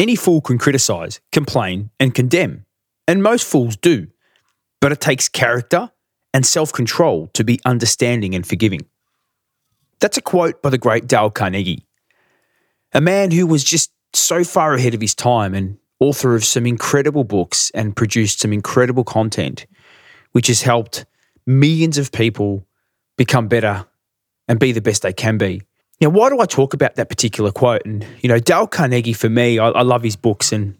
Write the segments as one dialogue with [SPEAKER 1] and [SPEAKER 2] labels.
[SPEAKER 1] Any fool can criticize, complain, and condemn, and most fools do. But it takes character and self control to be understanding and forgiving. That's a quote by the great Dale Carnegie, a man who was just so far ahead of his time and author of some incredible books and produced some incredible content, which has helped millions of people become better and be the best they can be. Now, why do I talk about that particular quote? And, you know, Dale Carnegie, for me, I, I love his books and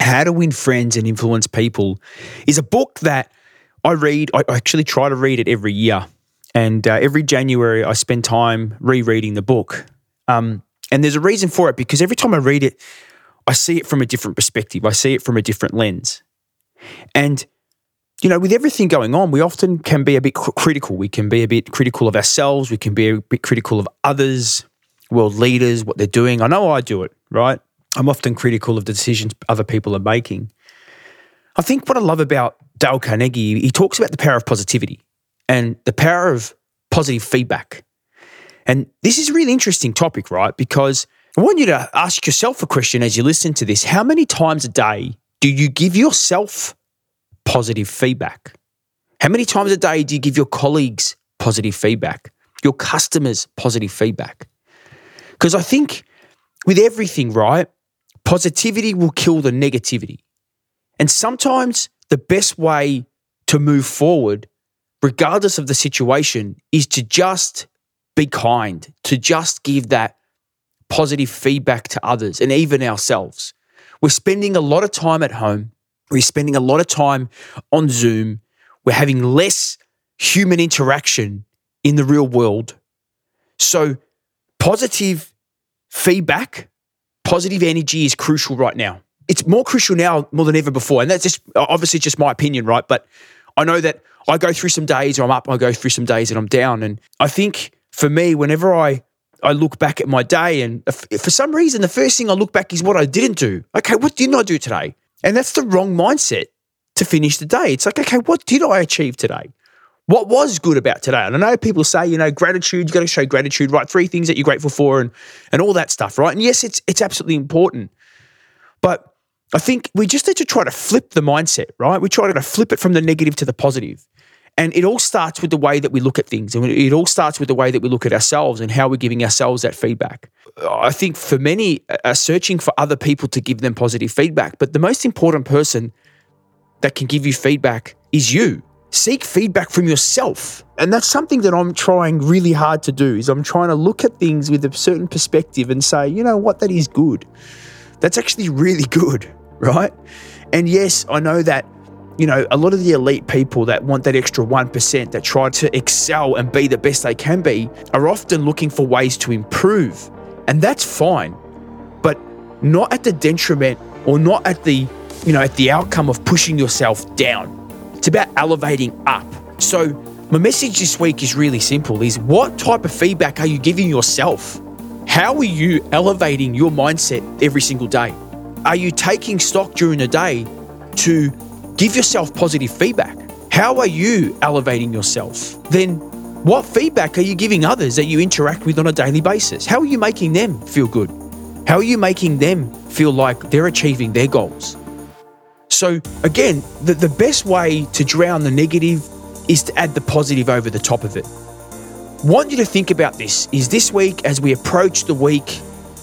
[SPEAKER 1] How to Win Friends and Influence People is a book that I read. I actually try to read it every year. And uh, every January, I spend time rereading the book. Um, and there's a reason for it because every time I read it, I see it from a different perspective. I see it from a different lens. And you know, with everything going on, we often can be a bit critical. We can be a bit critical of ourselves. We can be a bit critical of others, world leaders, what they're doing. I know I do it, right? I'm often critical of the decisions other people are making. I think what I love about Dale Carnegie, he talks about the power of positivity and the power of positive feedback. And this is a really interesting topic, right? Because I want you to ask yourself a question as you listen to this. How many times a day do you give yourself positive feedback? How many times a day do you give your colleagues positive feedback, your customers positive feedback? Because I think with everything, right, positivity will kill the negativity. And sometimes the best way to move forward, regardless of the situation, is to just be kind, to just give that positive feedback to others and even ourselves. We're spending a lot of time at home we're spending a lot of time on Zoom. We're having less human interaction in the real world. So, positive feedback, positive energy is crucial right now. It's more crucial now more than ever before. And that's just obviously just my opinion, right? But I know that I go through some days or I'm up, I go through some days and I'm down. And I think for me, whenever I I look back at my day, and for some reason, the first thing I look back is what I didn't do. Okay, what didn't I do today? And that's the wrong mindset to finish the day. It's like, okay, what did I achieve today? What was good about today? And I know people say, you know, gratitude, you got to show gratitude, right? Three things that you're grateful for and and all that stuff, right? And yes, it's it's absolutely important. But I think we just need to try to flip the mindset, right? We try to flip it from the negative to the positive. And it all starts with the way that we look at things. And it all starts with the way that we look at ourselves and how we're giving ourselves that feedback. I think for many uh, are searching for other people to give them positive feedback. But the most important person that can give you feedback is you. Seek feedback from yourself. And that's something that I'm trying really hard to do is I'm trying to look at things with a certain perspective and say, you know what, that is good. That's actually really good, right? And yes, I know that you know, a lot of the elite people that want that extra 1%, that try to excel and be the best they can be, are often looking for ways to improve. And that's fine, but not at the detriment or not at the, you know, at the outcome of pushing yourself down. It's about elevating up. So, my message this week is really simple is what type of feedback are you giving yourself? How are you elevating your mindset every single day? Are you taking stock during the day to Give yourself positive feedback. How are you elevating yourself? Then, what feedback are you giving others that you interact with on a daily basis? How are you making them feel good? How are you making them feel like they're achieving their goals? So, again, the, the best way to drown the negative is to add the positive over the top of it. Want you to think about this is this week, as we approach the week,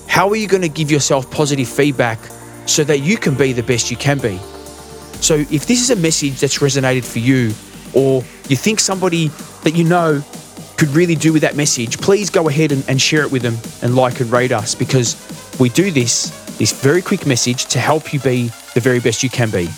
[SPEAKER 1] how are you going to give yourself positive feedback so that you can be the best you can be? So if this is a message that's resonated for you, or you think somebody that you know could really do with that message, please go ahead and, and share it with them and like and rate us because we do this, this very quick message to help you be the very best you can be.